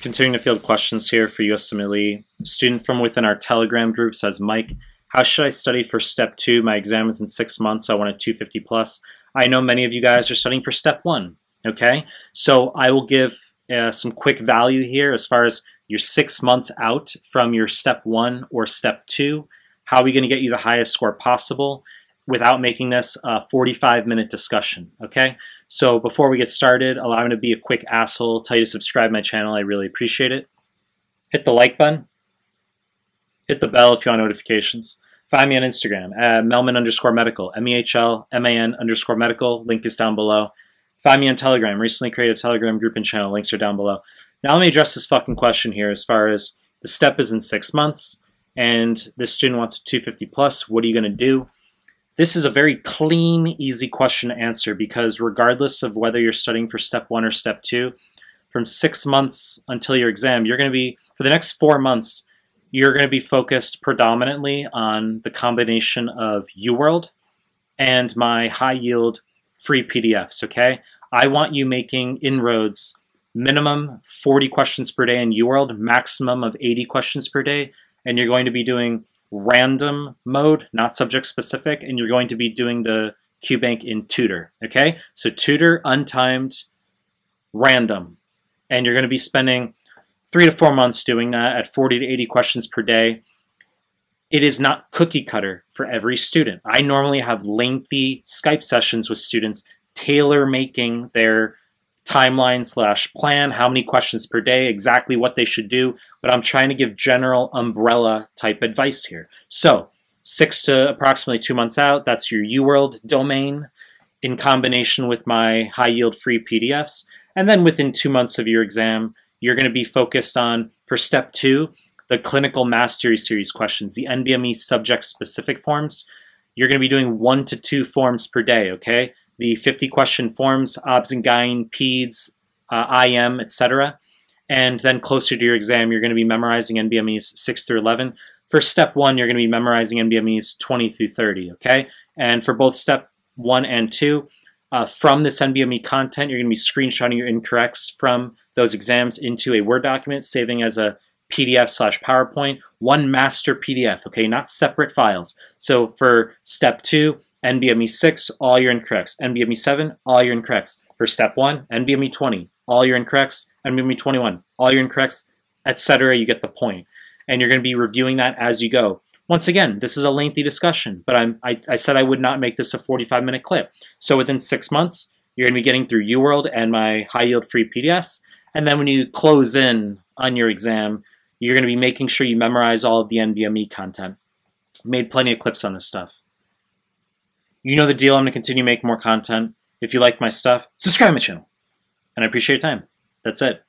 Continuing to field questions here for USMLE. Student from within our Telegram group says, Mike, how should I study for step two? My exam is in six months. I want a 250 plus. I know many of you guys are studying for step one. Okay, so I will give uh, some quick value here as far as you're six months out from your step one or step two. How are we going to get you the highest score possible? Without making this a 45 minute discussion, okay? So before we get started, allow me to be a quick asshole, tell you to subscribe to my channel, I really appreciate it. Hit the like button, hit the bell if you want notifications. Find me on Instagram at Mehlman underscore medical, M-E-H-L, M-A-N underscore medical, link is down below. Find me on Telegram, recently created a Telegram group and channel, links are down below. Now let me address this fucking question here as far as the step is in six months and this student wants a 250 plus, what are you gonna do? This is a very clean, easy question to answer because regardless of whether you're studying for step one or step two, from six months until your exam, you're going to be, for the next four months, you're going to be focused predominantly on the combination of UWorld and my high yield free PDFs, okay? I want you making inroads minimum 40 questions per day in UWorld, maximum of 80 questions per day, and you're going to be doing random mode, not subject specific, and you're going to be doing the QBank in tutor, okay? So tutor, untimed, random. And you're going to be spending three to four months doing that at 40 to 80 questions per day. It is not cookie cutter for every student. I normally have lengthy Skype sessions with students tailor making their timeline slash plan, how many questions per day, exactly what they should do, but I'm trying to give general umbrella type advice here. So six to approximately two months out, that's your UWorld domain in combination with my high yield free PDFs. And then within two months of your exam, you're going to be focused on, for step two, the clinical mastery series questions, the NBME subject specific forms. You're going to be doing one to two forms per day, okay? The 50 question forms, obs and gyne, peds, uh, IM, etc. And then closer to your exam, you're going to be memorizing NBMEs 6 through 11. For step one, you're going to be memorizing NBMEs 20 through 30, okay? And for both step one and two, uh, from this NBME content, you're going to be screenshotting your incorrects from those exams into a Word document, saving as a PDF slash PowerPoint, one master PDF, okay, not separate files. So for step two, NBME 6, all your incorrects. NBME 7, all your incorrects. For step 1, NBME 20, all your incorrects. NBME 21, all your incorrects, etc. You get the point. And you're going to be reviewing that as you go. Once again, this is a lengthy discussion, but I'm, I, I said I would not make this a 45 minute clip. So within six months, you're going to be getting through UWorld and my high yield free PDFs. And then when you close in on your exam, you're going to be making sure you memorize all of the NBME content. Made plenty of clips on this stuff. You know the deal. I'm going to continue making more content. If you like my stuff, subscribe to my channel. And I appreciate your time. That's it.